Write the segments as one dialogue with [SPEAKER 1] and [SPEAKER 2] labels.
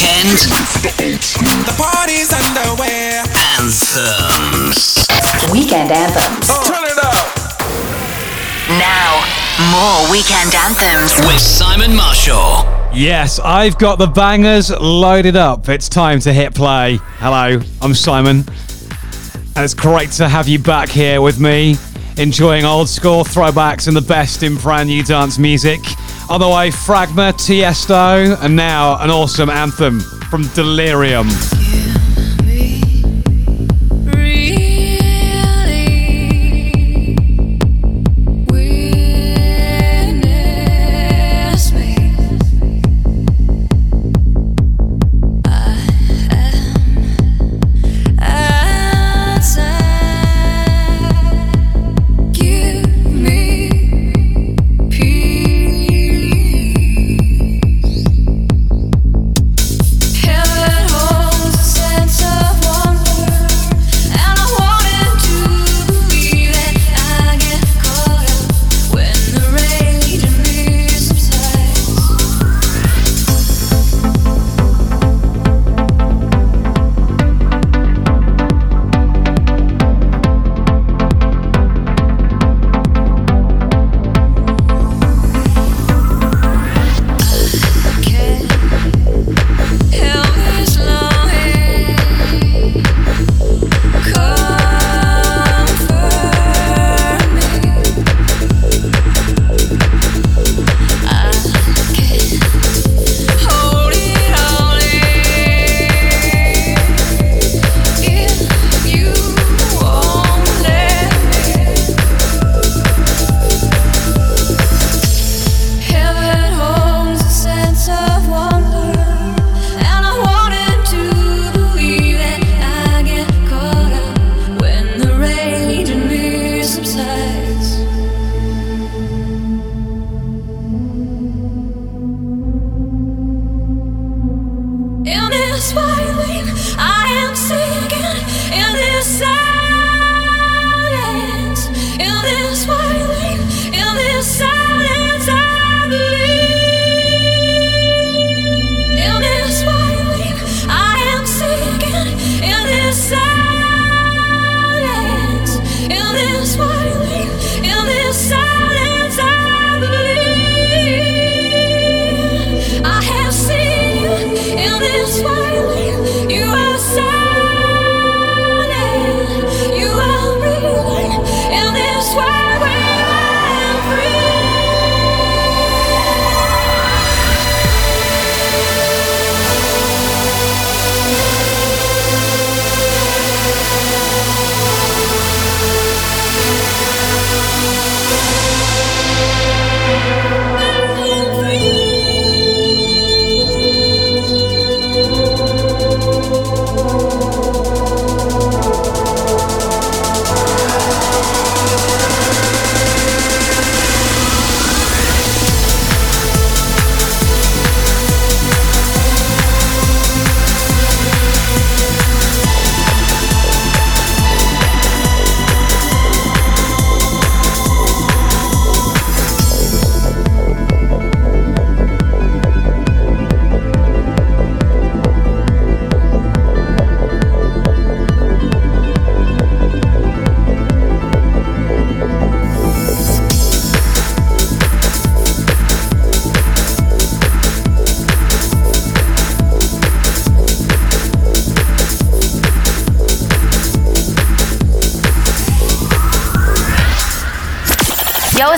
[SPEAKER 1] Weekend
[SPEAKER 2] The party's underway.
[SPEAKER 1] anthems.
[SPEAKER 3] Weekend anthems.
[SPEAKER 2] Oh, turn it up.
[SPEAKER 3] Now, more weekend anthems.
[SPEAKER 1] With Simon Marshall.
[SPEAKER 4] Yes, I've got the bangers loaded up. It's time to hit play. Hello, I'm Simon. And it's great to have you back here with me, enjoying old school throwbacks and the best in brand new dance music. On the way, Fragma, Tiesto, and now an awesome anthem from Delerium.
[SPEAKER 5] Heaven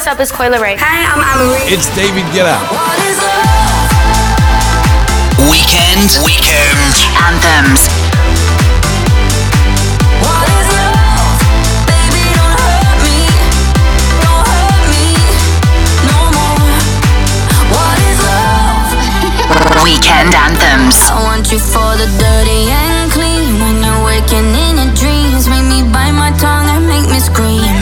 [SPEAKER 6] what's up? It's Coi Leray.
[SPEAKER 5] Hi, I'm Anne-Marie.
[SPEAKER 7] It's David Guetta.
[SPEAKER 1] Weekend, weekend.
[SPEAKER 3] Anthems.
[SPEAKER 5] What is love? Baby, don't hurt me. Don't hurt me no more. What is love?
[SPEAKER 3] Weekend anthems.
[SPEAKER 5] I want you for the dirty and clean. When you're waking in your dreams, make me bite my tongue and make me scream.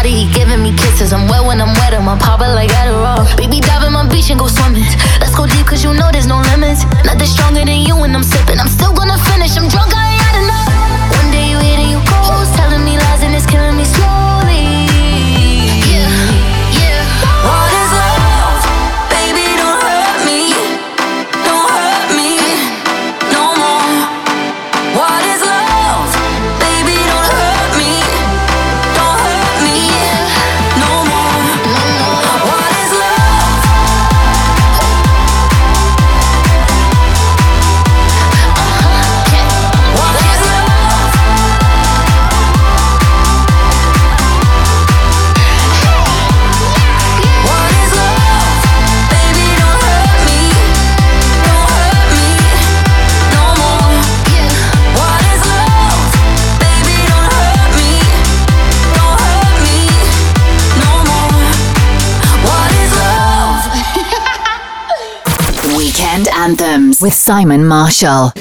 [SPEAKER 8] body, he giving me kisses. I'm wet when I'm wet, I'm popping like Adderall. Baby, dive in my beach and go swimming. Let's go deep, cause you know there's no limits. Nothing stronger than you, and
[SPEAKER 7] I'm sick. with Simon Marshall.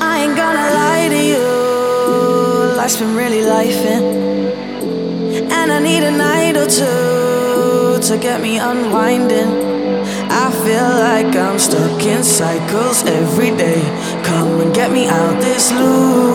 [SPEAKER 9] I ain't gonna lie to you, life's been really life. Eh? And I need a night or two to get me unwinding. I feel like I'm stuck in cycles every day. Come and get me out this loop.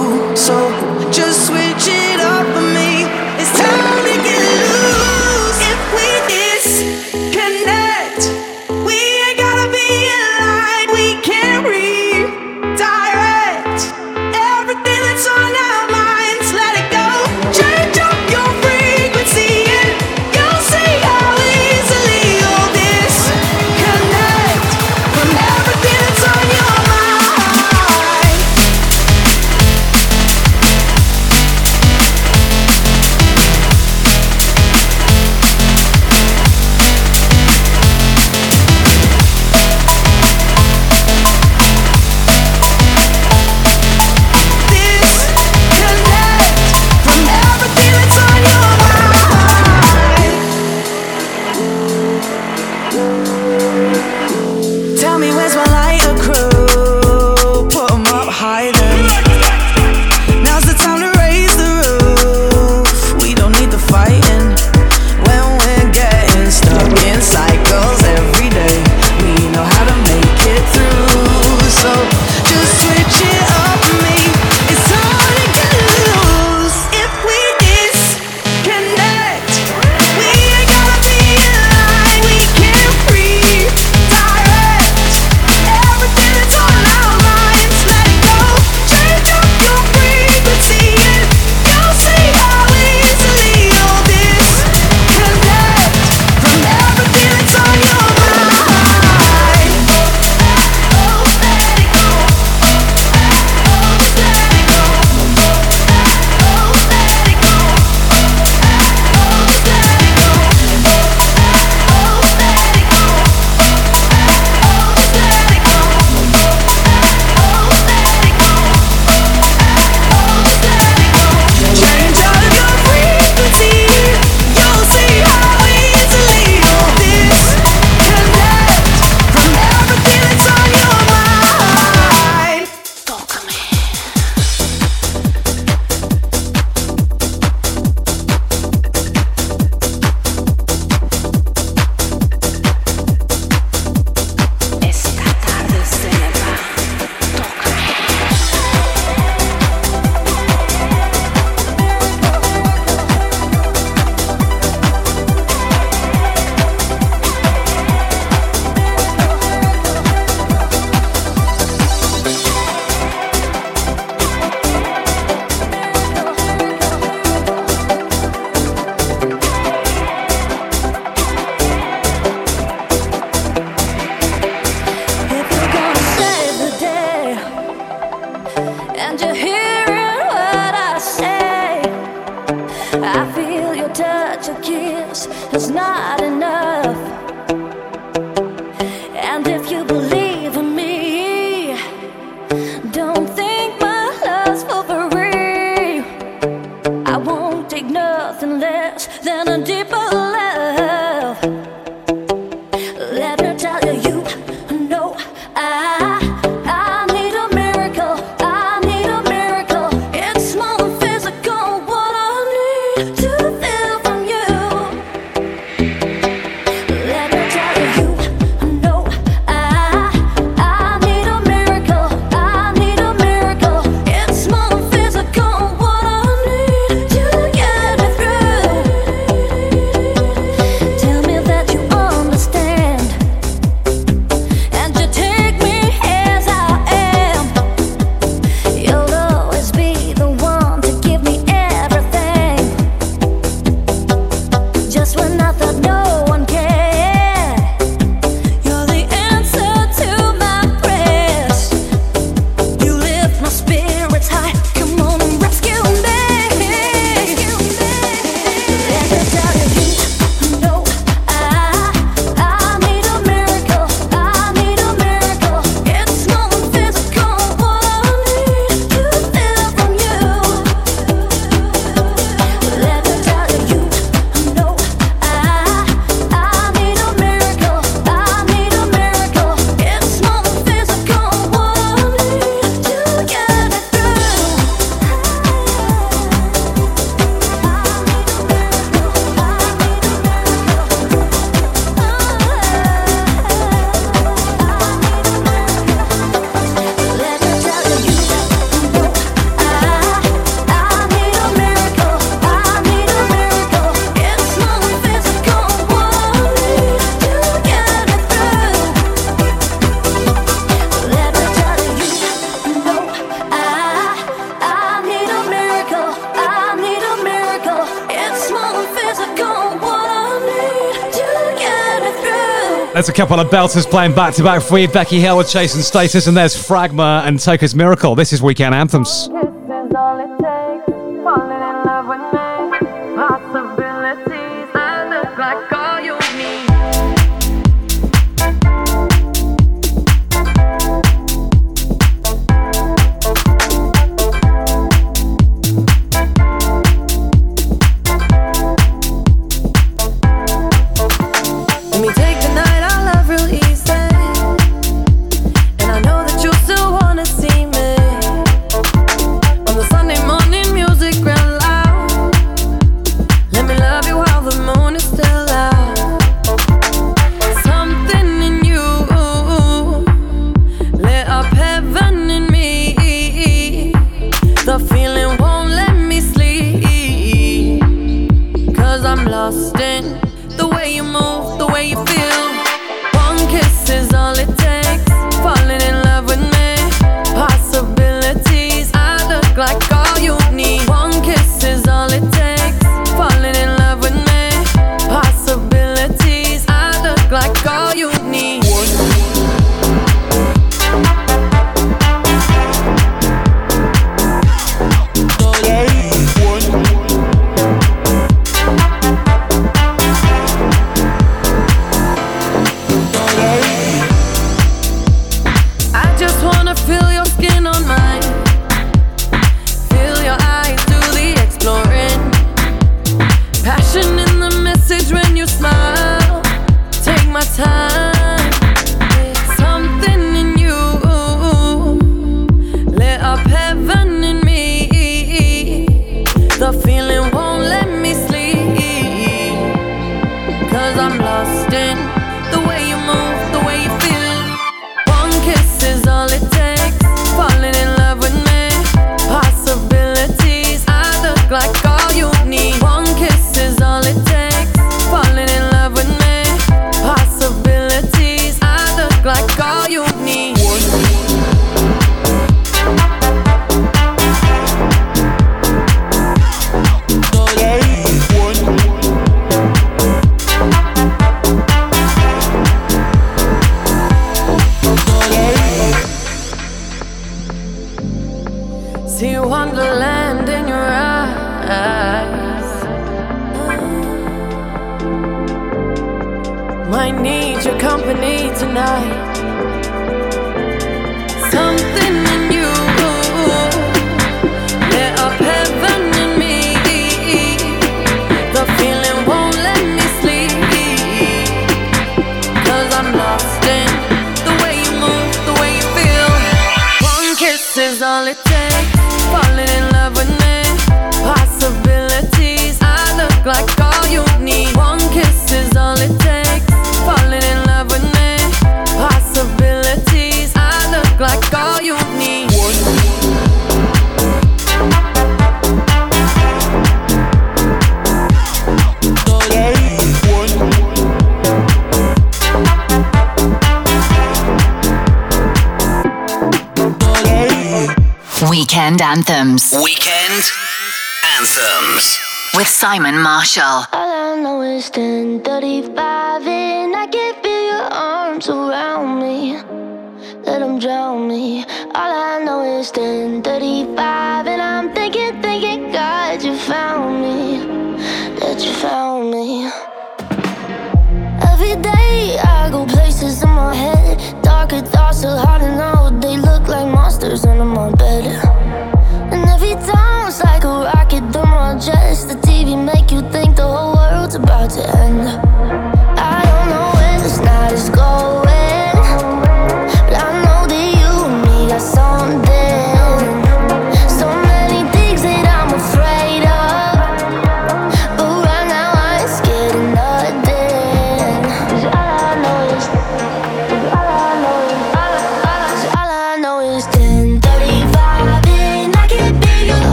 [SPEAKER 9] A
[SPEAKER 10] couple of belters playing back to back for you. Becky Hill with Chase & Status, and there's Fragma and Toca's Miracle. This is Weekend Anthems.
[SPEAKER 11] Marshall.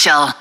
[SPEAKER 11] Marshall.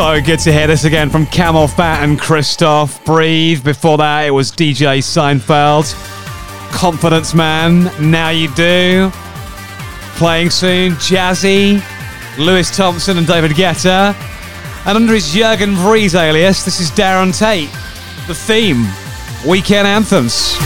[SPEAKER 12] So
[SPEAKER 4] good to hear this again from CamelPhat and Cristoph. Breathe. Before that, it was DJ Seinfeld. Confidence Man. Now you do. Playing soon, Jazzy, Lewis Thompson, and David Guetta. And under his Jurgen Vries alias, this is Darren Tate. The theme Weekend Anthems.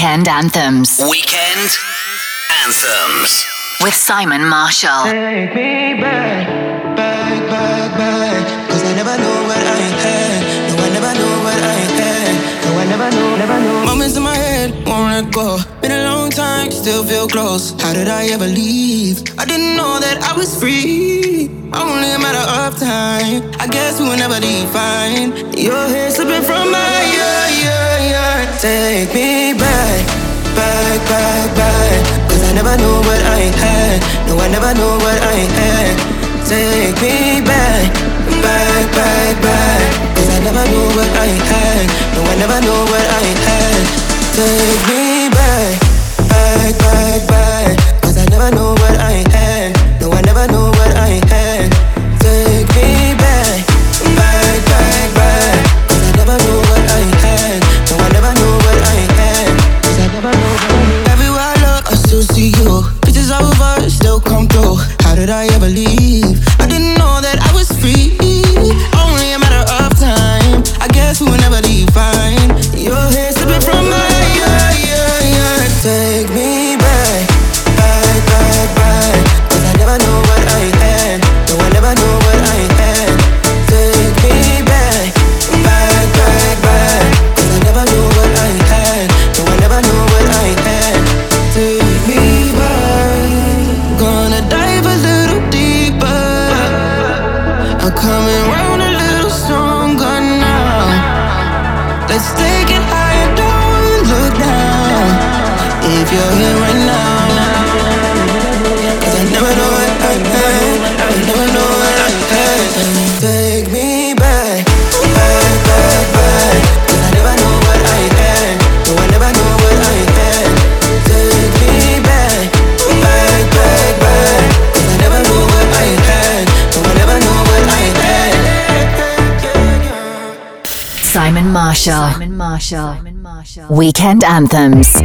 [SPEAKER 13] Weekend Anthems.
[SPEAKER 1] Weekend Anthems.
[SPEAKER 13] With Simon Marshall.
[SPEAKER 14] Take me back, back, back, back. Cause I never know what I had. No, I never know what I had. No, I never know, never know. Moments in my head, won't let go. Been a long time, still feel close. How did I ever leave? I didn't know that I was free. Only a matter of time. I guess we will never define. Your head slipping from my, yeah, yeah. Take me back, back, back, back. Cause I never knew what I had. No, I never knew what I had. Take me back, back, back, back. Cause I never knew what I had. No, I never knew what I had. Take me back, back, back, back. Cause I never knew what I had Marshall.
[SPEAKER 13] Simon Marshall. Simon Marshall. Weekend Anthems.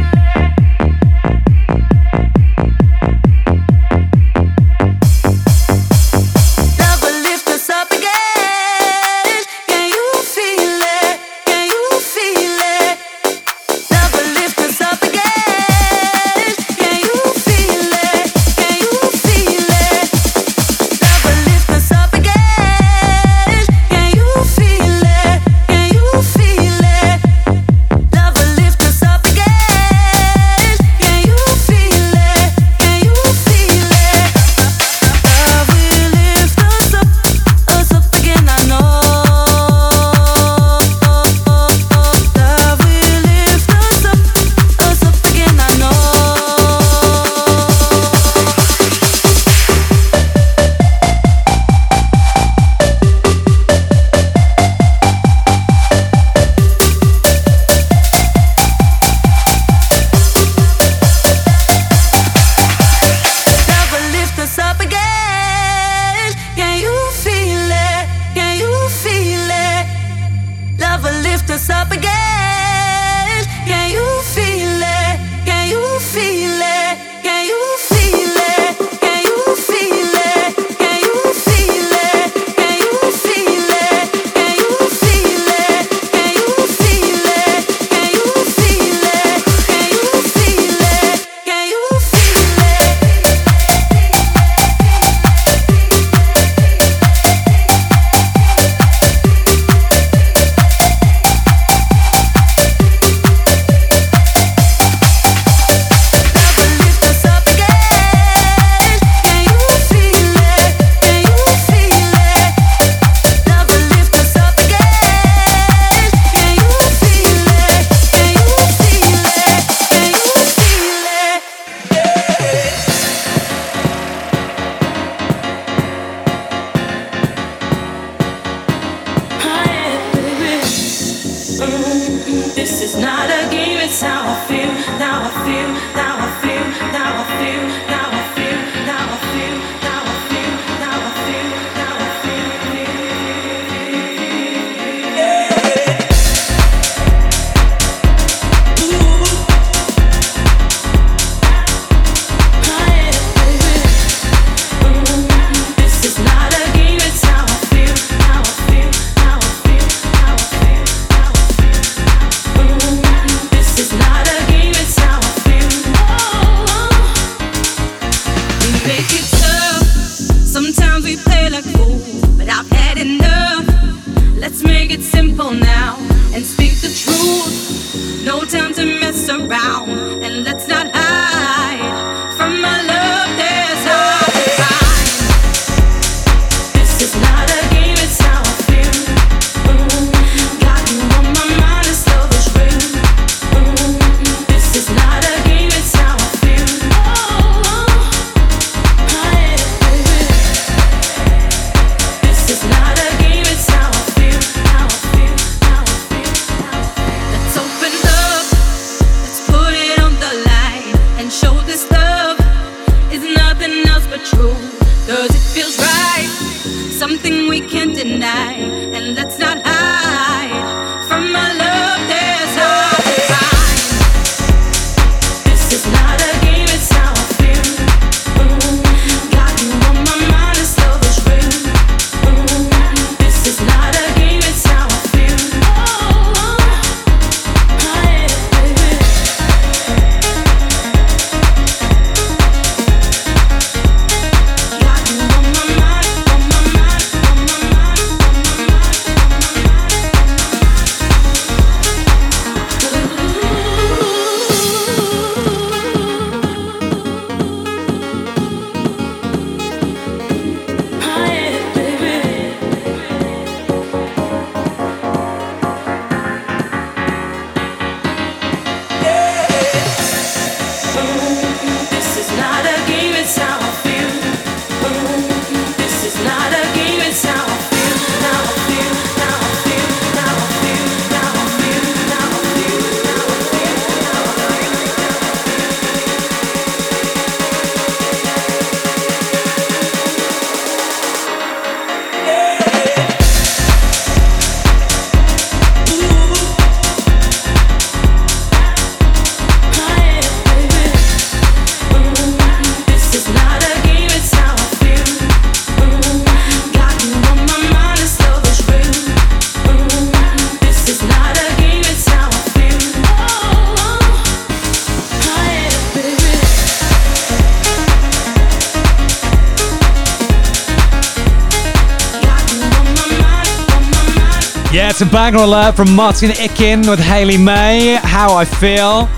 [SPEAKER 15] banger alert from Martin Ikin with Hayley May. How I feel.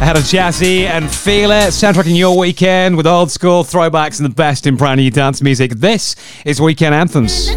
[SPEAKER 15] Ahead of Jazzy and Feel It, soundtracking your weekend with old school throwbacks and the best in brand new dance music. This is Weekend Anthems.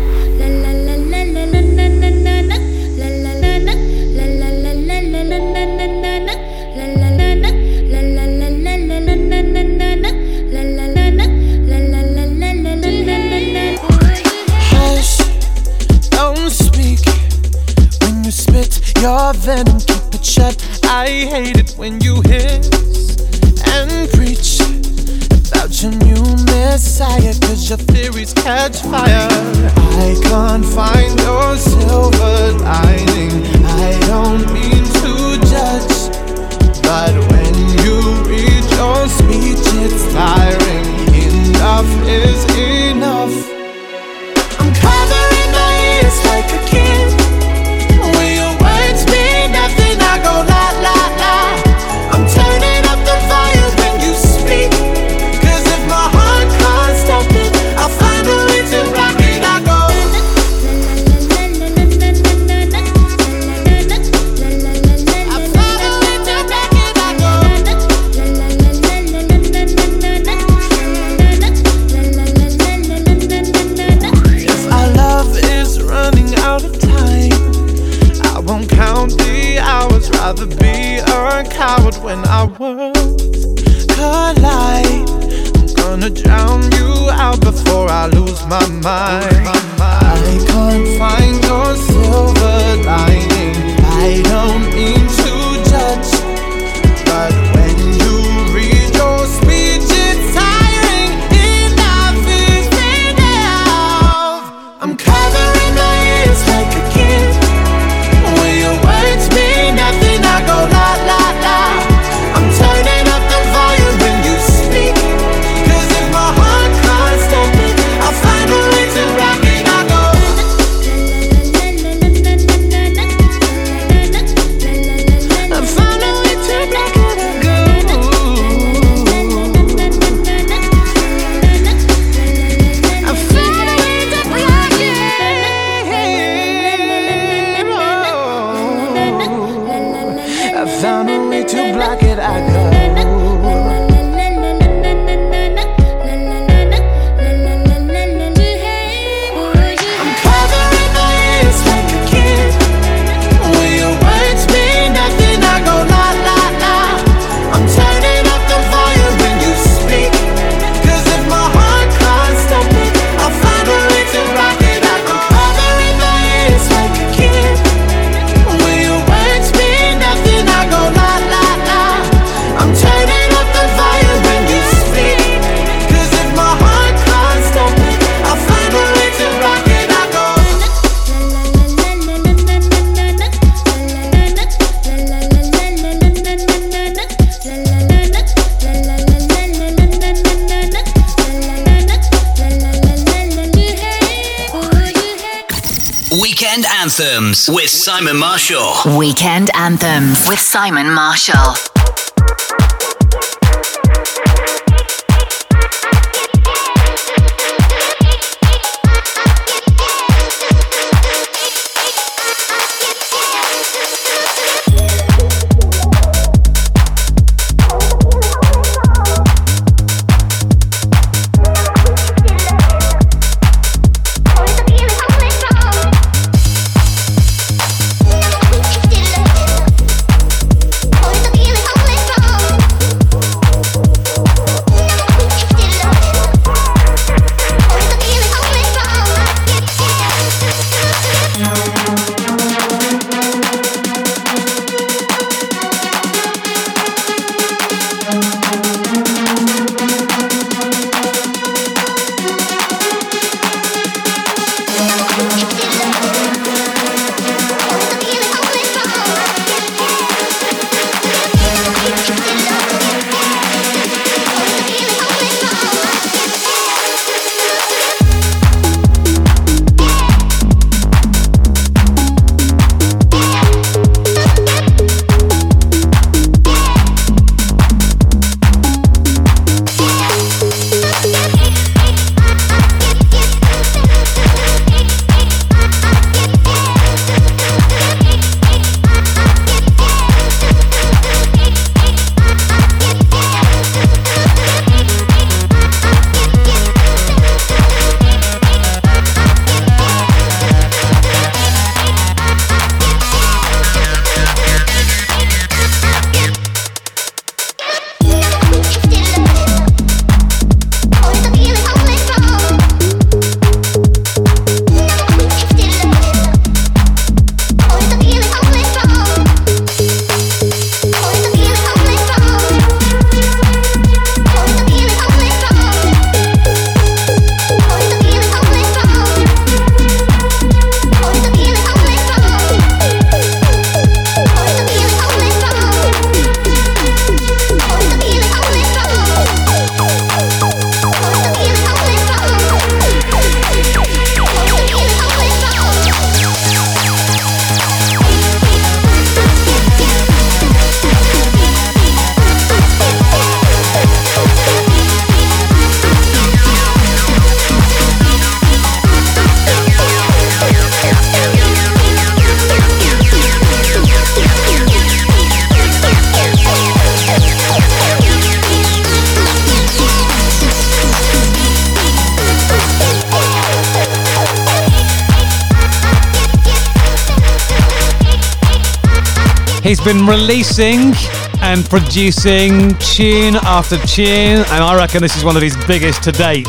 [SPEAKER 9] Been releasing and producing tune after tune, and I reckon this is one of his biggest to date.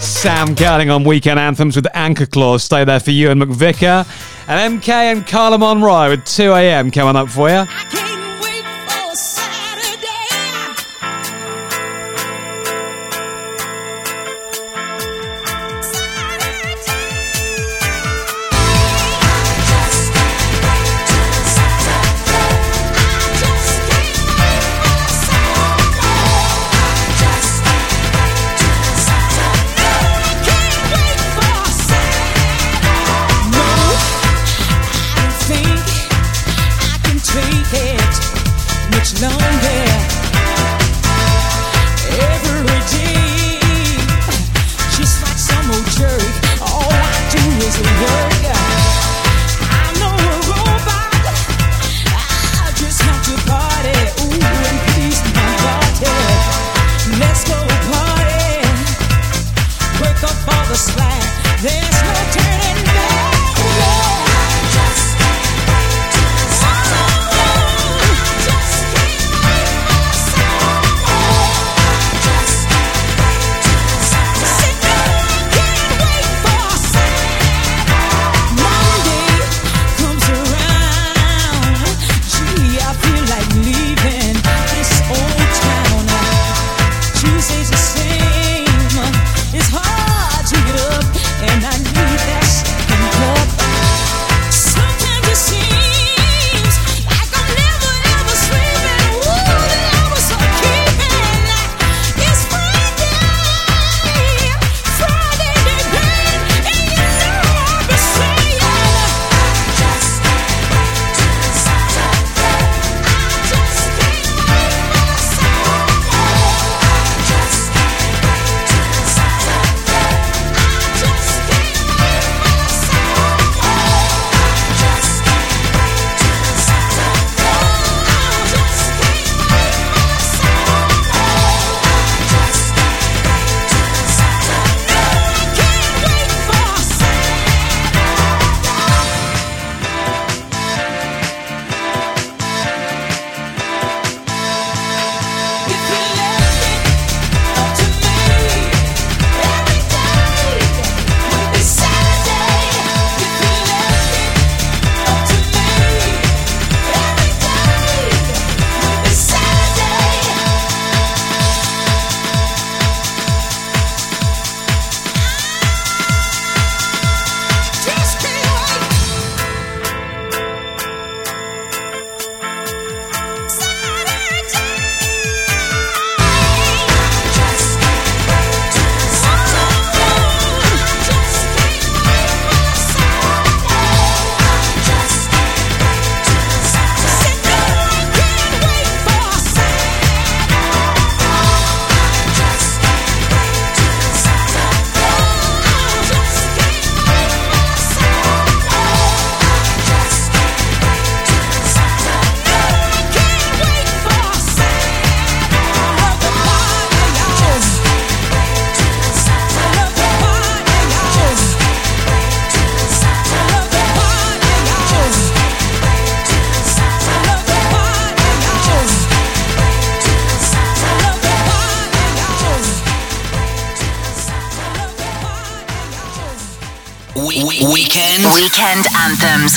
[SPEAKER 9] Sam Girling on Weekend Anthems with Ankerklause. Stay there for Ewan McVicar. And MK and Carla Monroe with 2 a.m. coming up for you.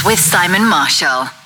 [SPEAKER 13] With Simon Marshall.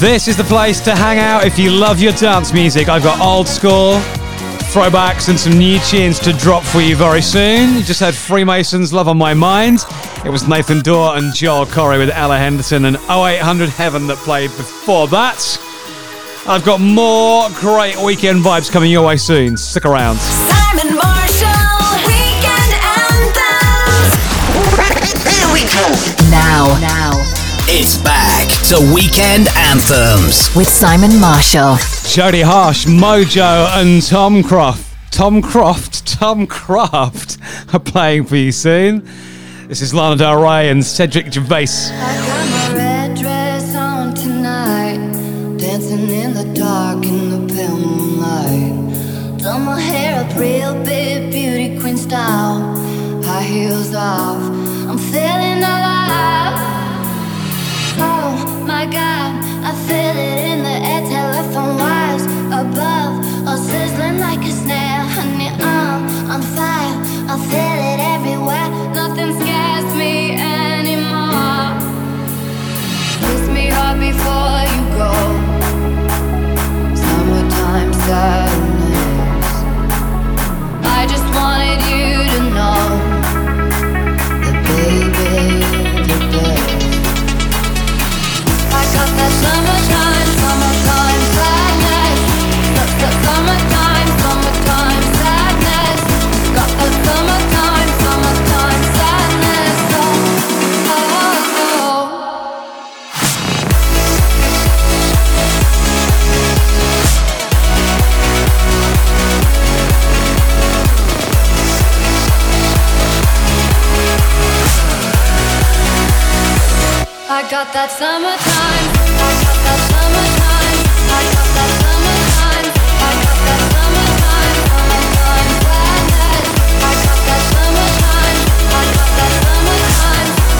[SPEAKER 4] This is the place to hang out if you love your dance music. I've got old school, throwbacks, and some new tunes to drop for you very soon. You just had Freemasons, Love on My Mind. It was Nathan Dawe and Joel Corry with Ella Henderson and 0800 Heaven that played before that. I've got more great weekend vibes coming your way soon. Stick around.
[SPEAKER 16] Simon Marshall, Weekend Anthems.
[SPEAKER 1] Here we go.
[SPEAKER 3] Now, now,
[SPEAKER 1] It's back to Weekend Anthems.
[SPEAKER 3] with Simon Marshall.
[SPEAKER 4] Jodie Harsh, Modjo, and Tomcraft. Tom Croft, Tomcraft are playing for you soon. This is Lana Del Rey and Cedric Gervais.
[SPEAKER 11] Got that summertime. I got that summertime. I got that summertime. I got that summertime. Summertime. I got that summertime.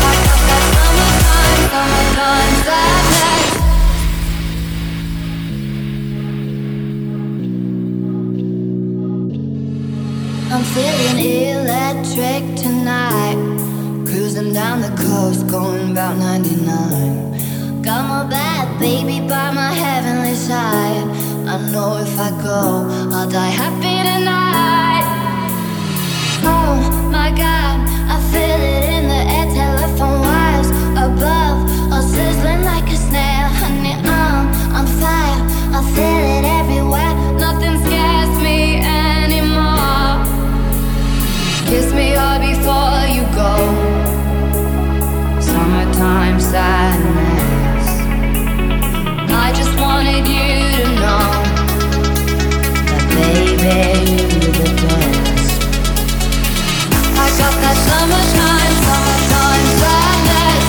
[SPEAKER 11] I got that summertime. Summertime. I'm feeling electric tonight. Cruising down the coast, going about 99. Got my bad baby by my heavenly side. I know if I go, I'll die happy tonight. Oh my god, I feel it in the air, telephone wires above, all sizzling like a snare. Honey, I'm on fire. I feel it everywhere. Sadness. I just wanted you to know that, baby, you're the best. I got that summertime, summertime sadness.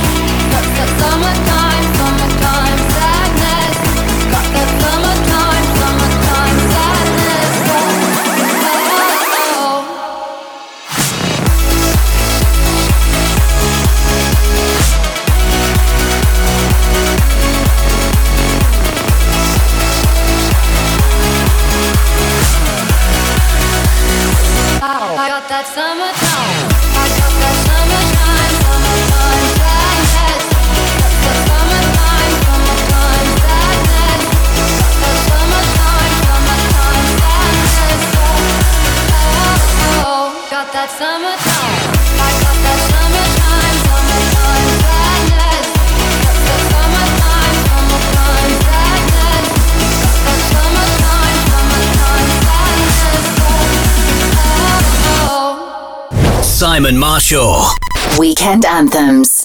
[SPEAKER 11] That, that summertime summertime.
[SPEAKER 1] Simon Marshall.
[SPEAKER 3] Weekend Anthems.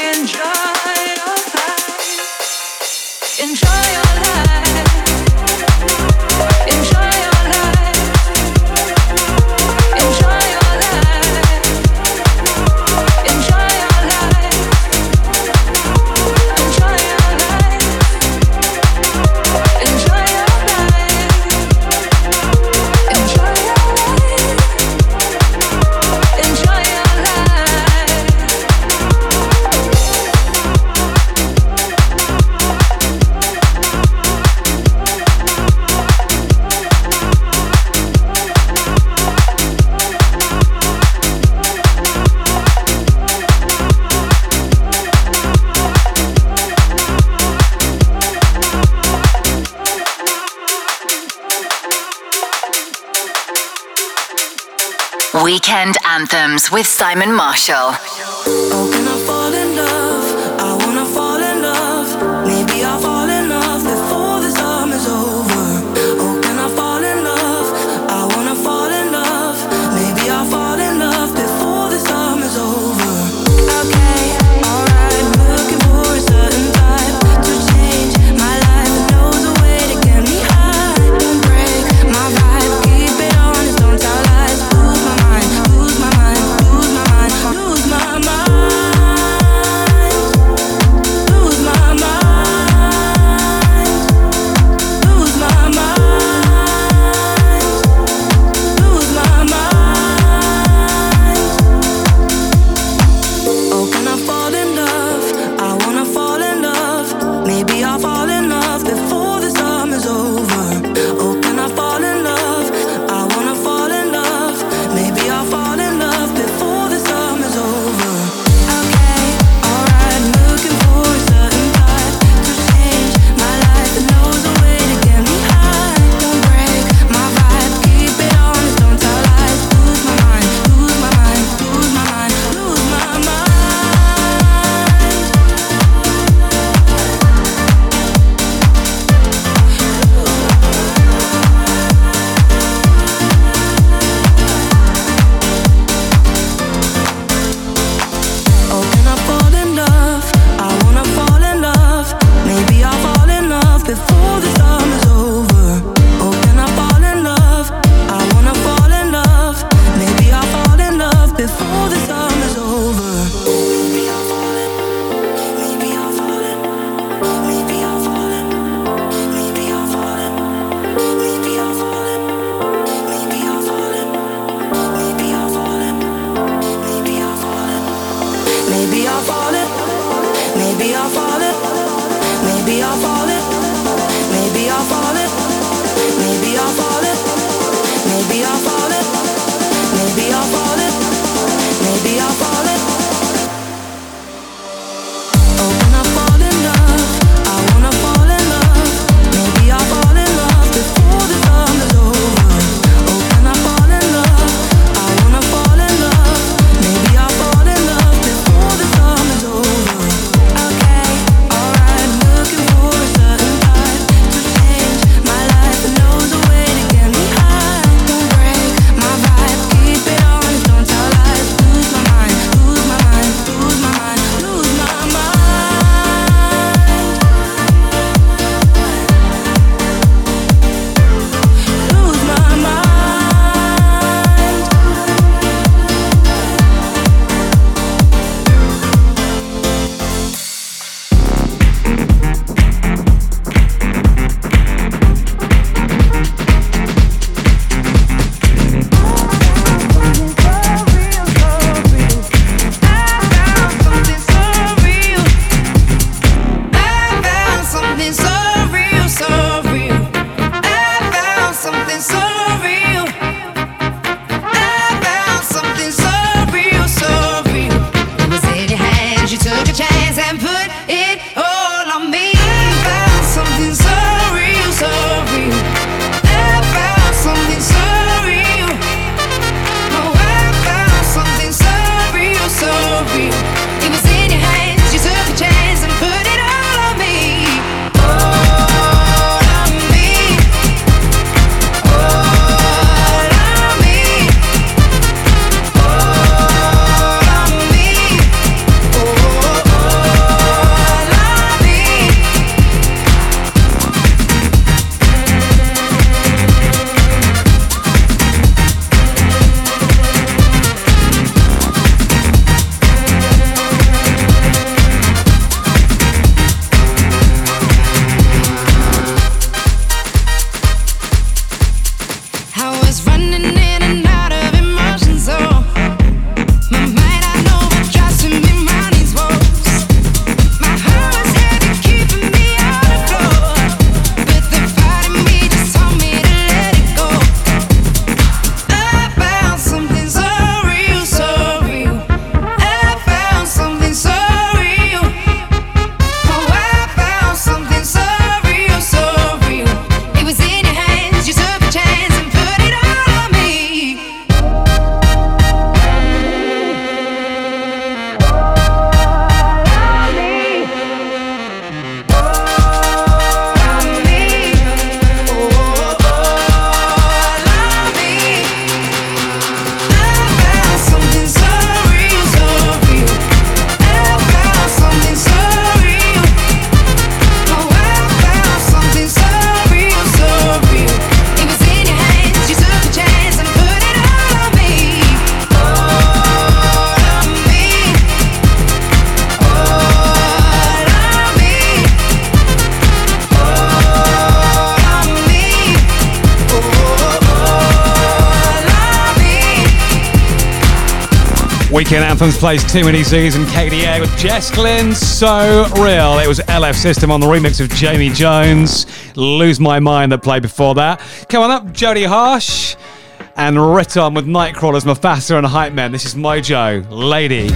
[SPEAKER 17] And just with Simon Marshall.
[SPEAKER 15] Anthems plays Too Many Zooz and KDA with Jess Glynne. So real. It was LF System on the remix of Jamie Jones. Lose My Mind that played before that. Come on up, Jodie Harsh and Riton with Nightcrawlers, Mufasa and Hypeman. This is Modjo, Lady.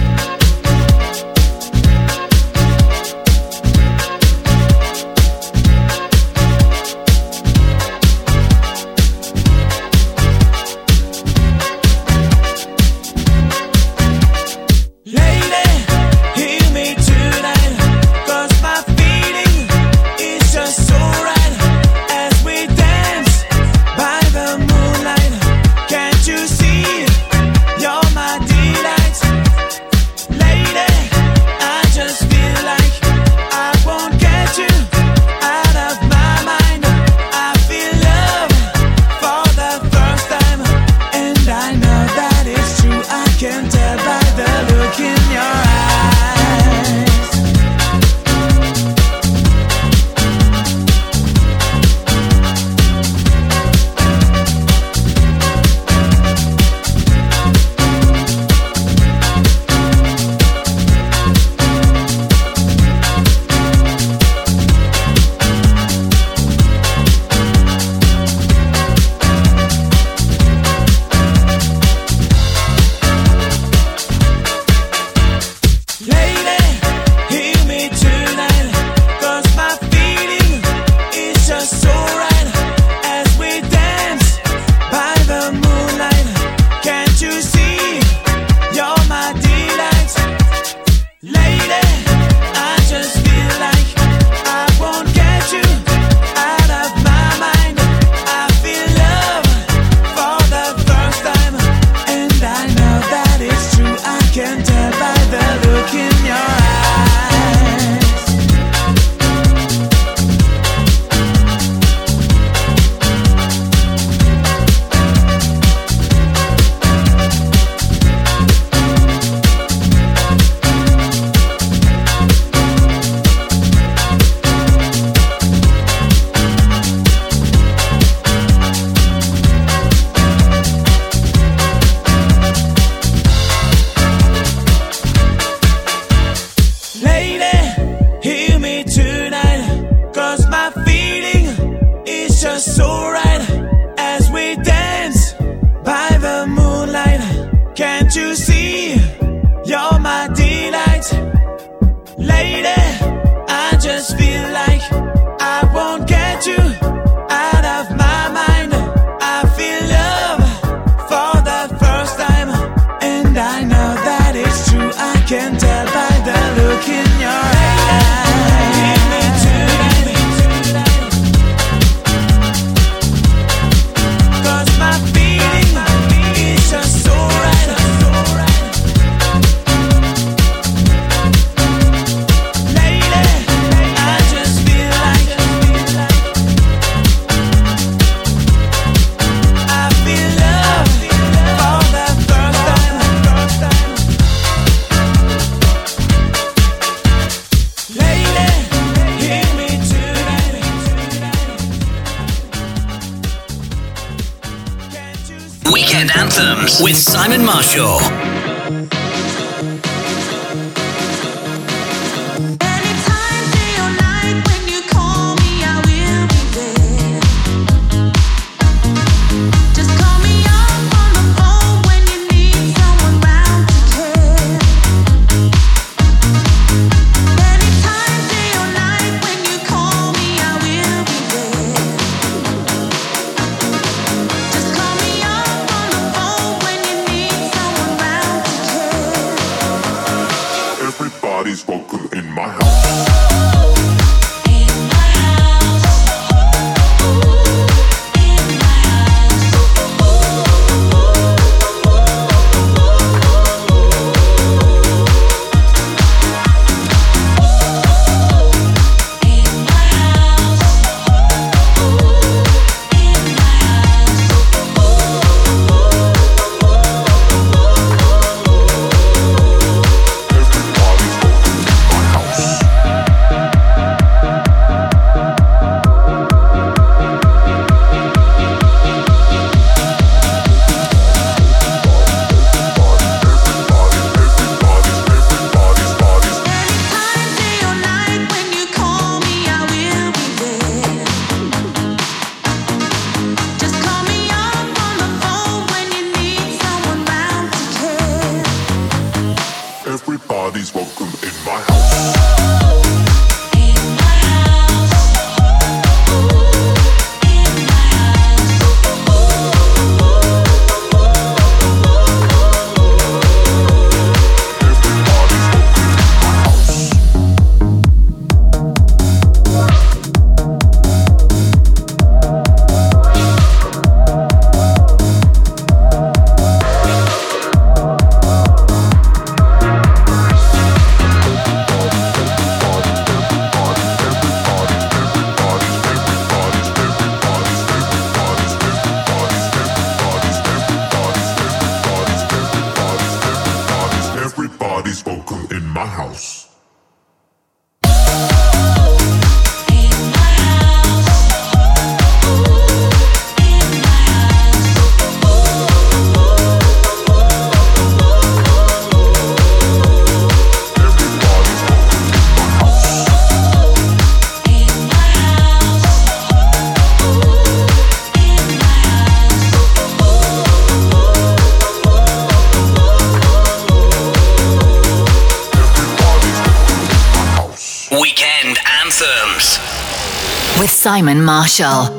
[SPEAKER 1] Marshall.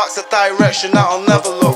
[SPEAKER 7] Bucks a direction that I'll never look.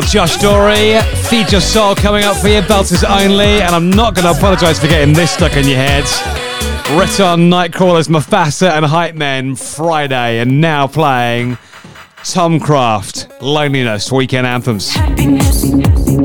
[SPEAKER 18] got
[SPEAKER 4] Josh Dory, Feed Your Soul coming up for you, Belters Only, and I'm not going to apologise for getting this stuck in your heads. Riton Nightcrawlers, Mufasa and Hypeman Friday, and now playing Tomcraft, Loneliness, Weekend Anthems.
[SPEAKER 17] Happiness.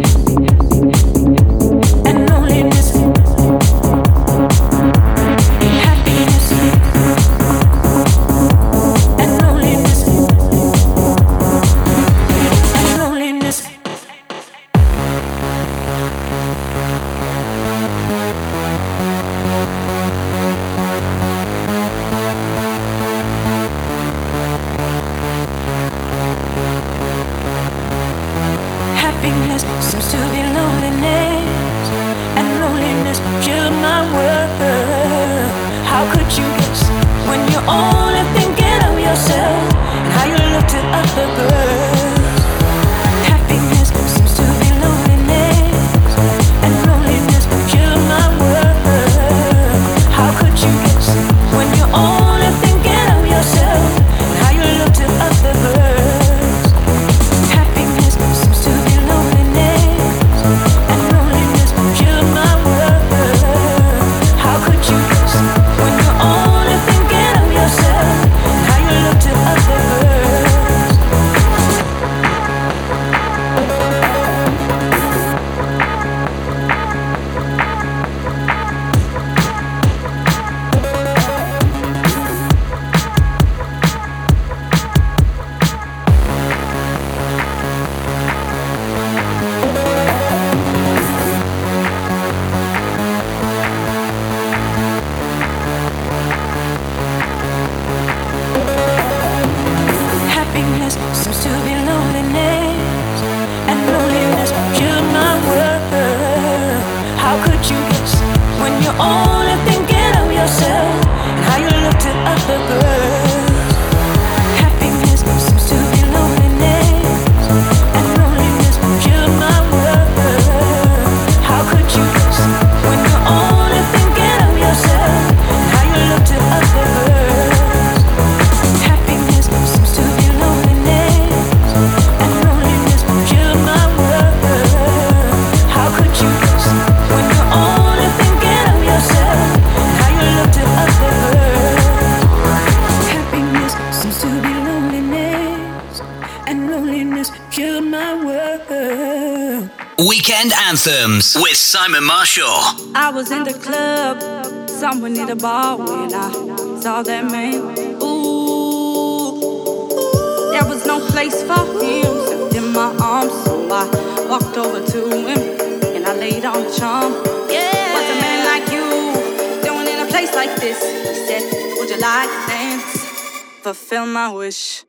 [SPEAKER 19] Fulfill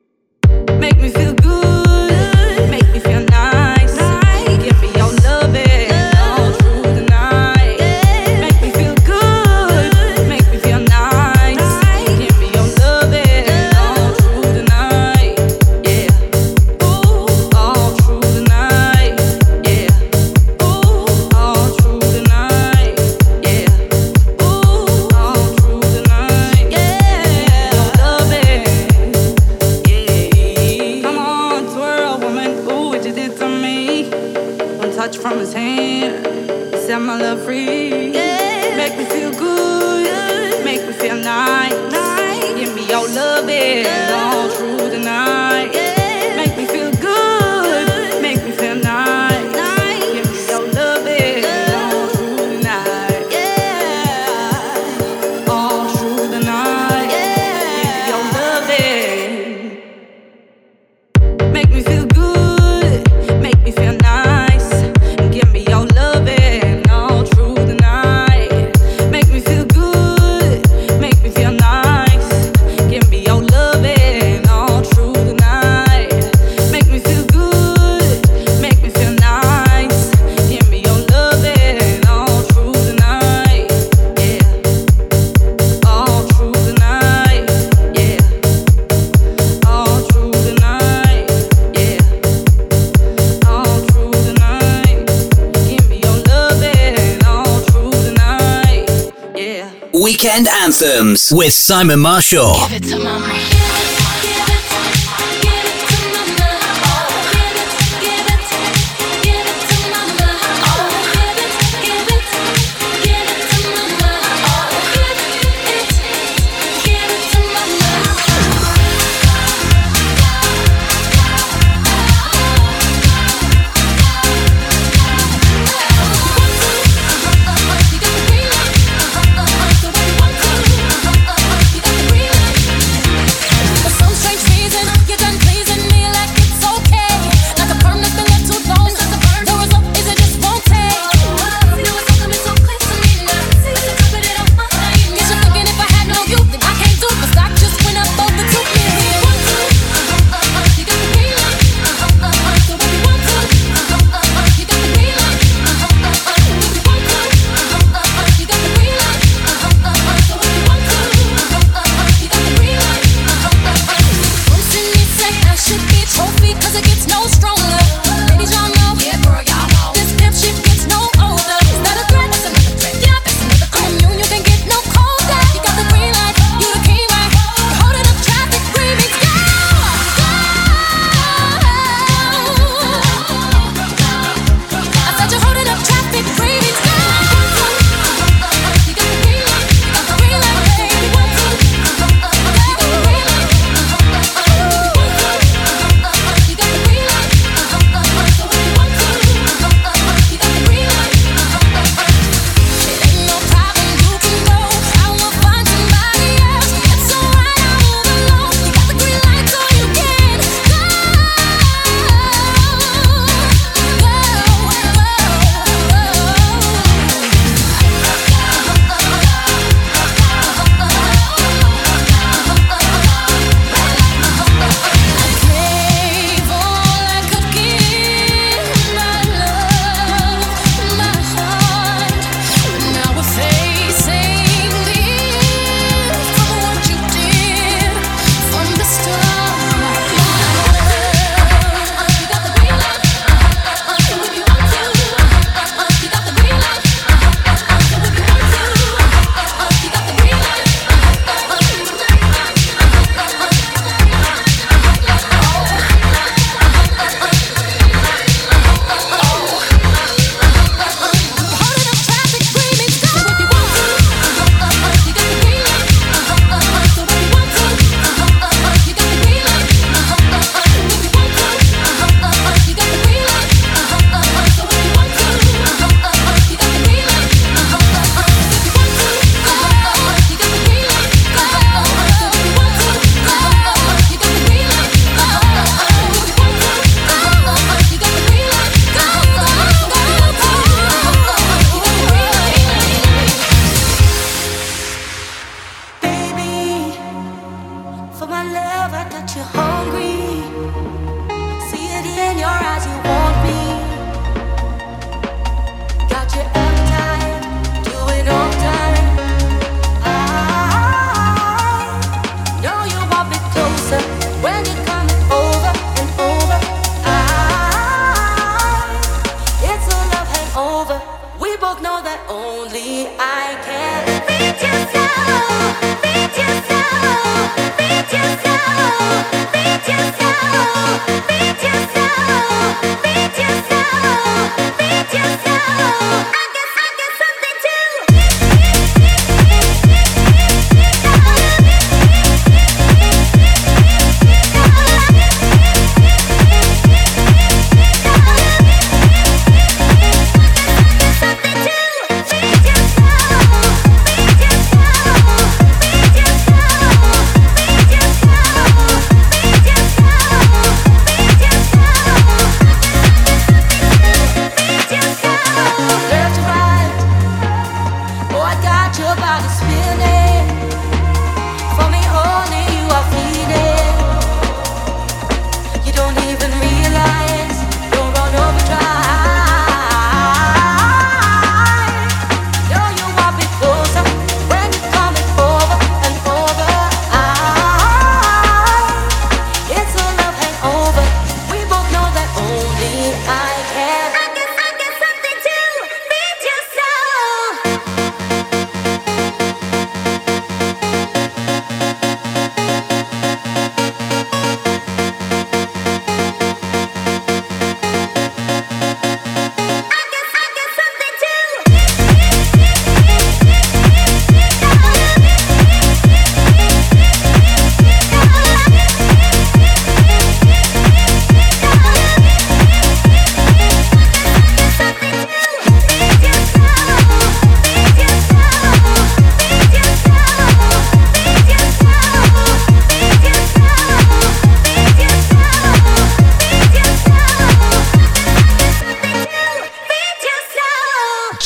[SPEAKER 1] with Simon Marshall.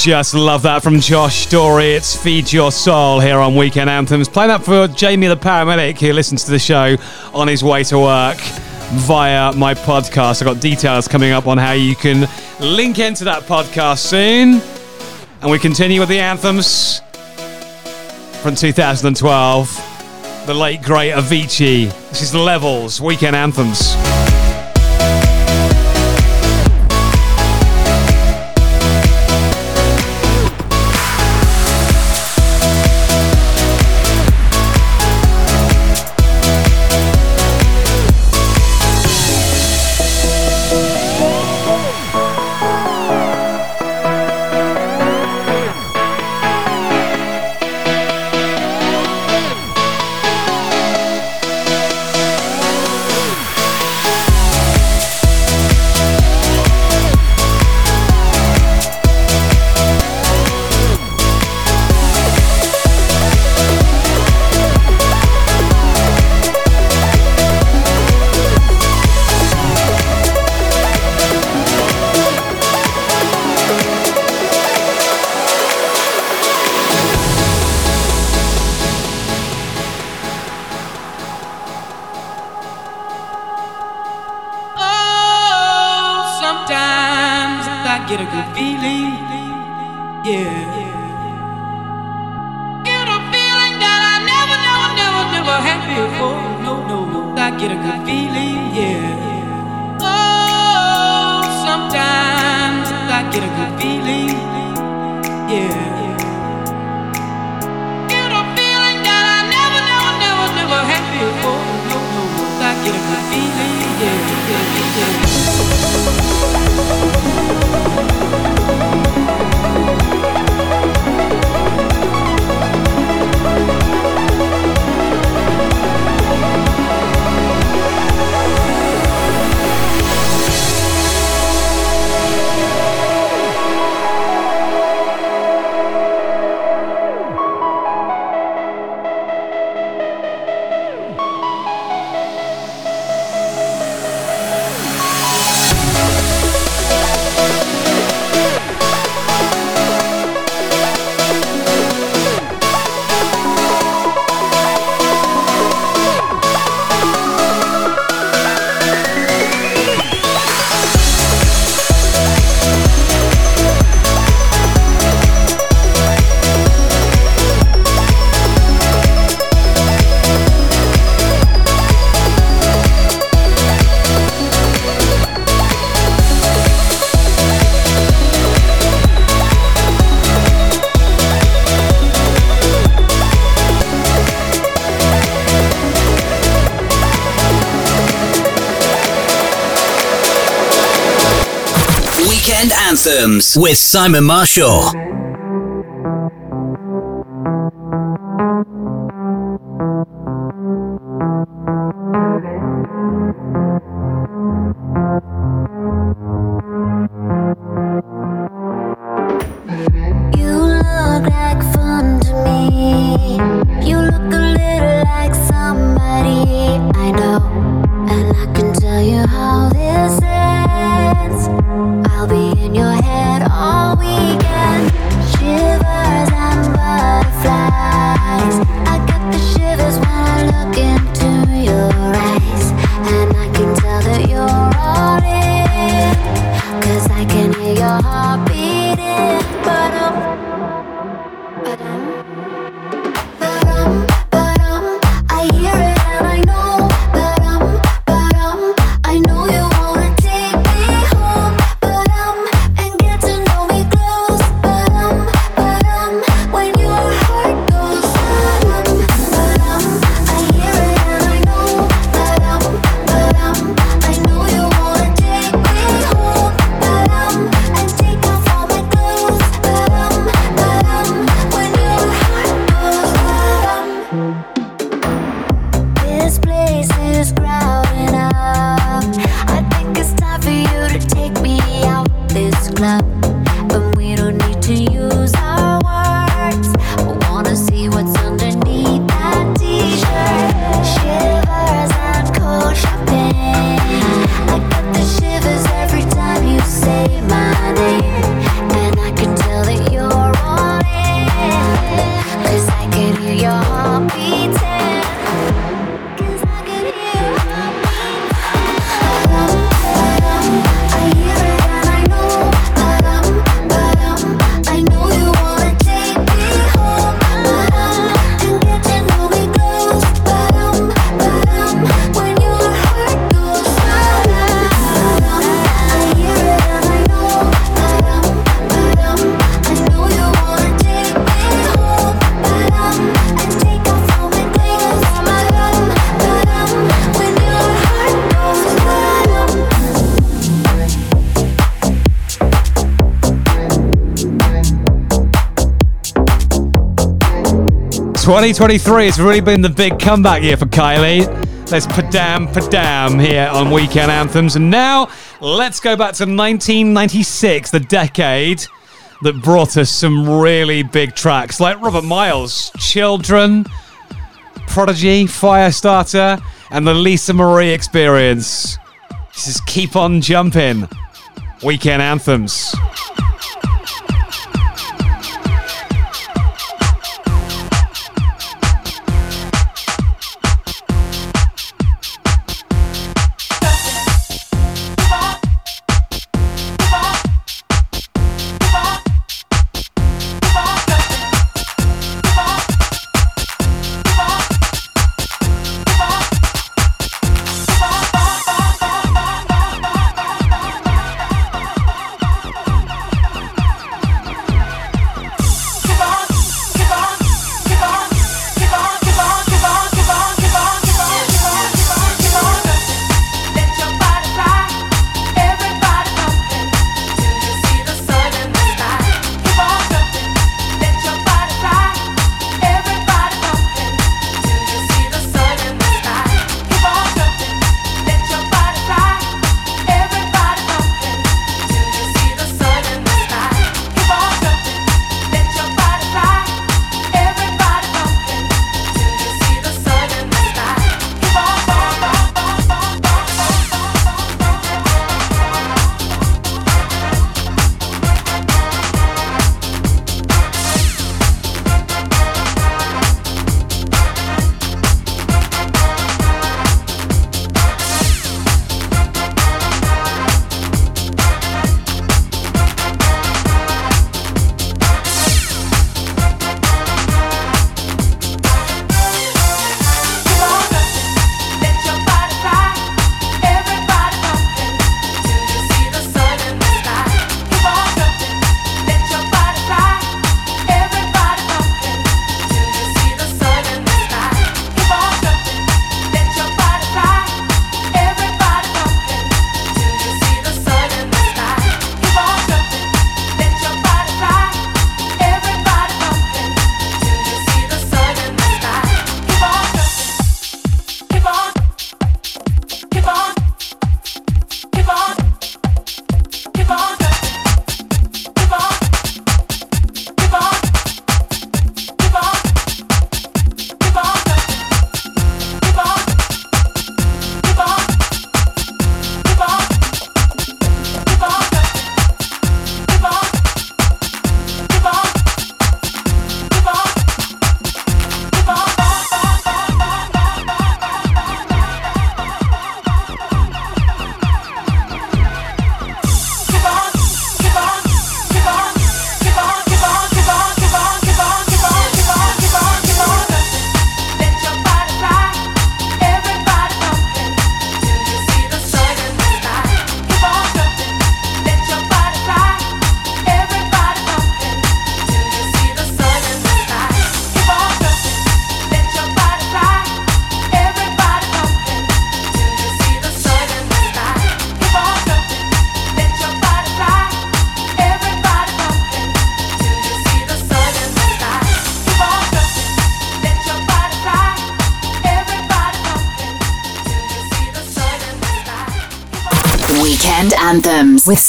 [SPEAKER 4] Just love that from Josh Story. It's Feed Your Soul here on Weekend Anthems. Playing that for Jamie the paramedic who listens to the show on his way to work via my podcast. I've got details coming up on how you can link into that podcast soon. And we continue with the anthems from 2012. The late great Avicii. This is Levels Weekend Anthems.
[SPEAKER 11] With Simon Marshall.
[SPEAKER 4] 2023 has really been the big comeback year for Kylie. There's Padam Padam here on Weekend Anthems. And now let's go back to 1996, the decade that brought us some really big tracks like Robert Miles, Children, Prodigy, Firestarter, and the Lisa Marie Experience. This is Keep On Jumping, Weekend Anthems.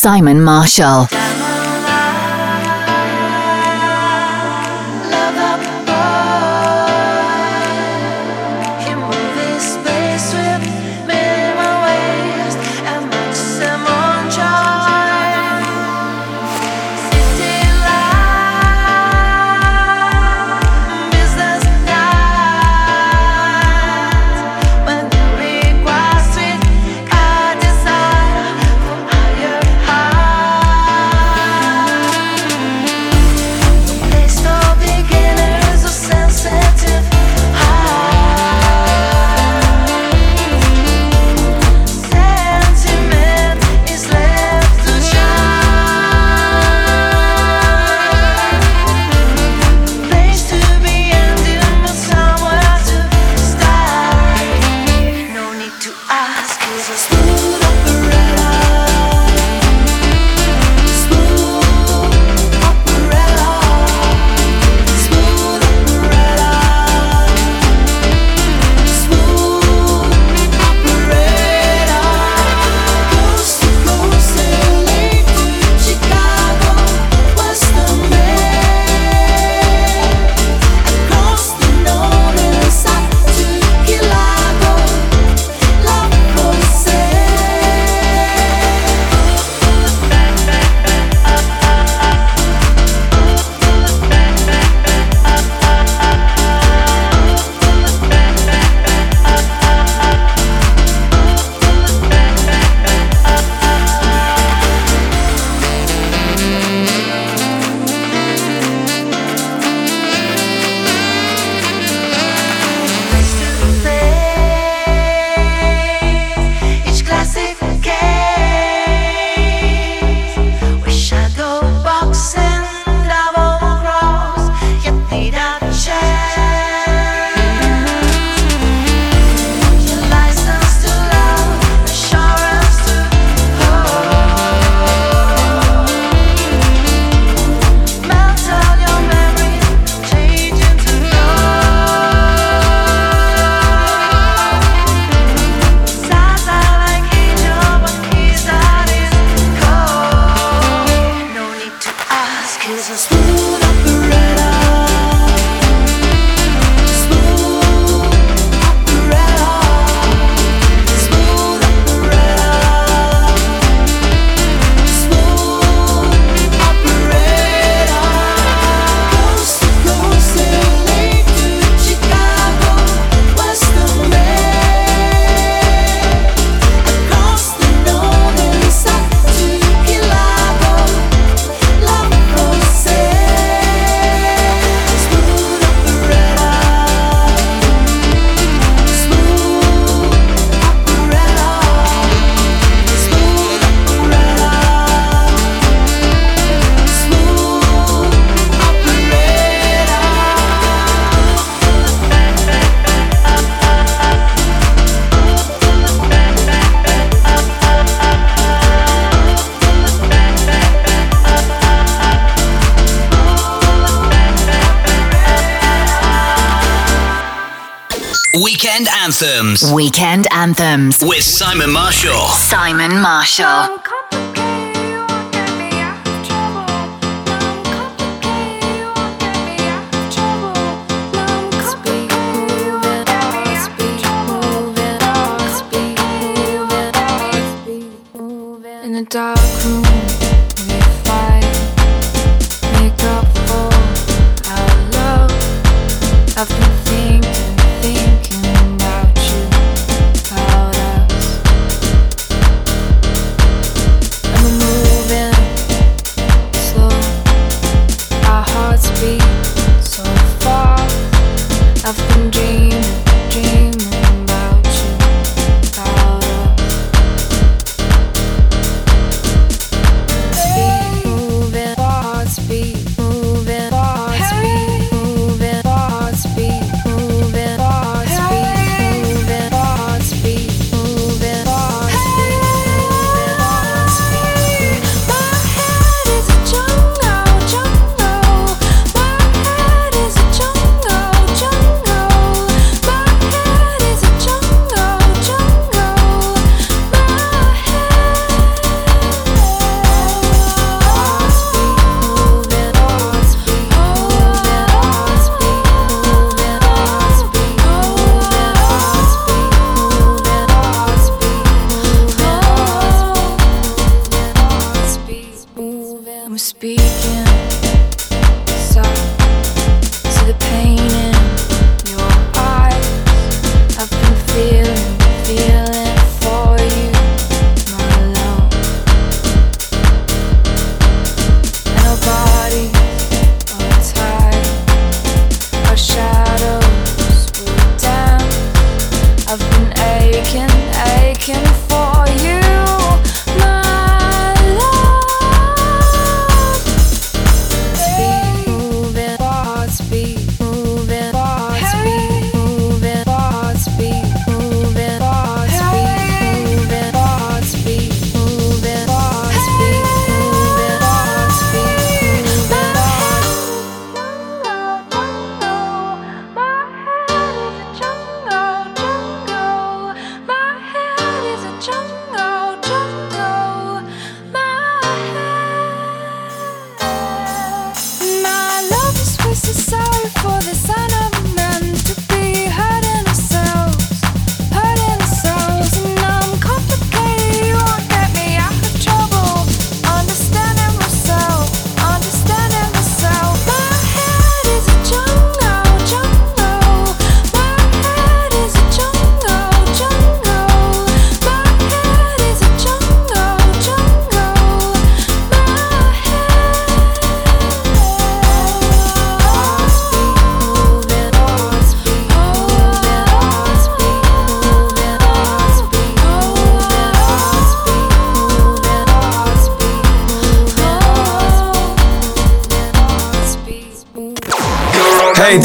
[SPEAKER 9] Simon Marshall.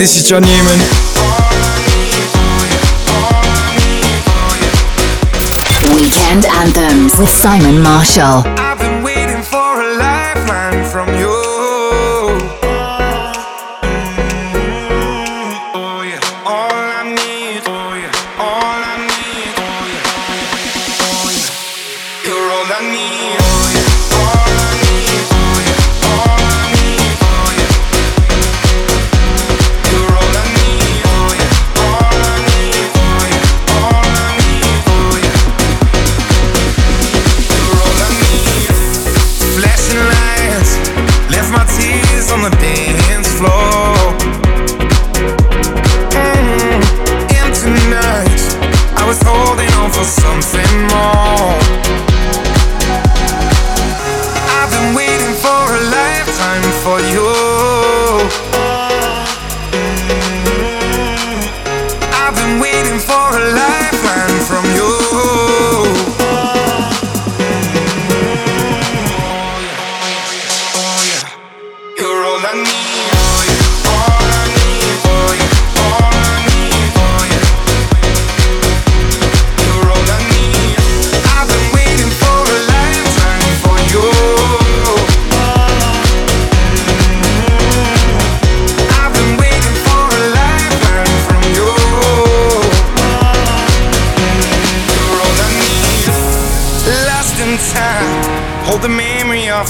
[SPEAKER 20] die synoniemen.
[SPEAKER 9] Weekend Anthems
[SPEAKER 20] with Simon Marshall.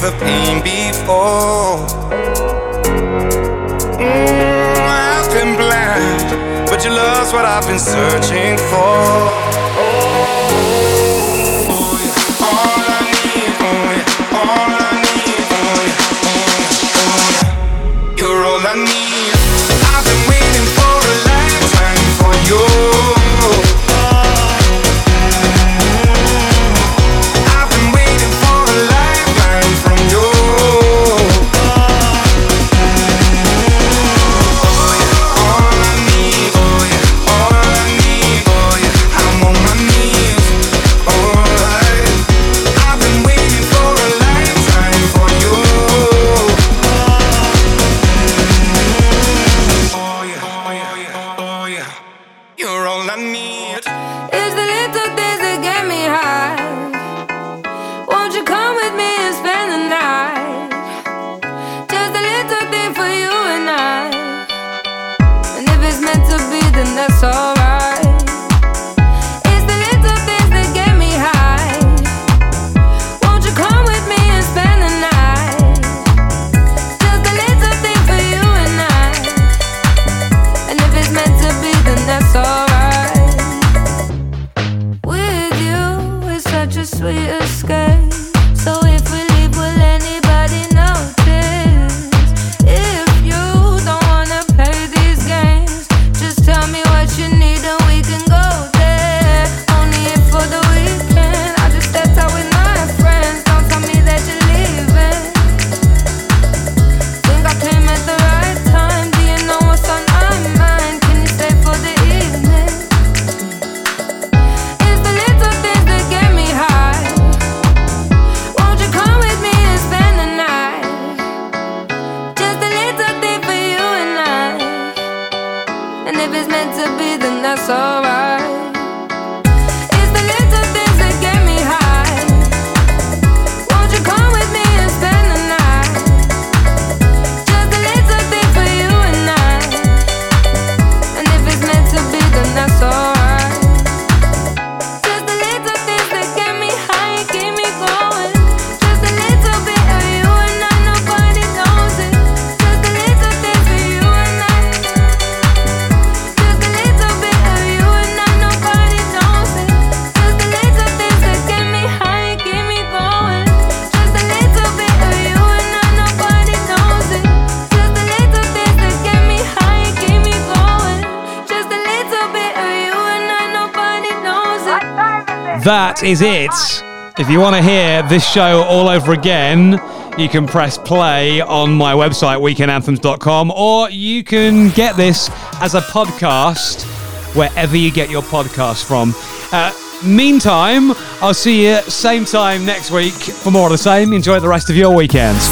[SPEAKER 21] for
[SPEAKER 5] pain before. Mm, I've been blind, but your love's what I've been searching for.
[SPEAKER 15] is it. If you want to hear this show all over again, you can press play on my website, weekendanthems.com, or you can get this as a podcast wherever you get your podcast from. Uh, meantime, I'll see you same time next week for more of the same. Enjoy the rest of your
[SPEAKER 9] weekends.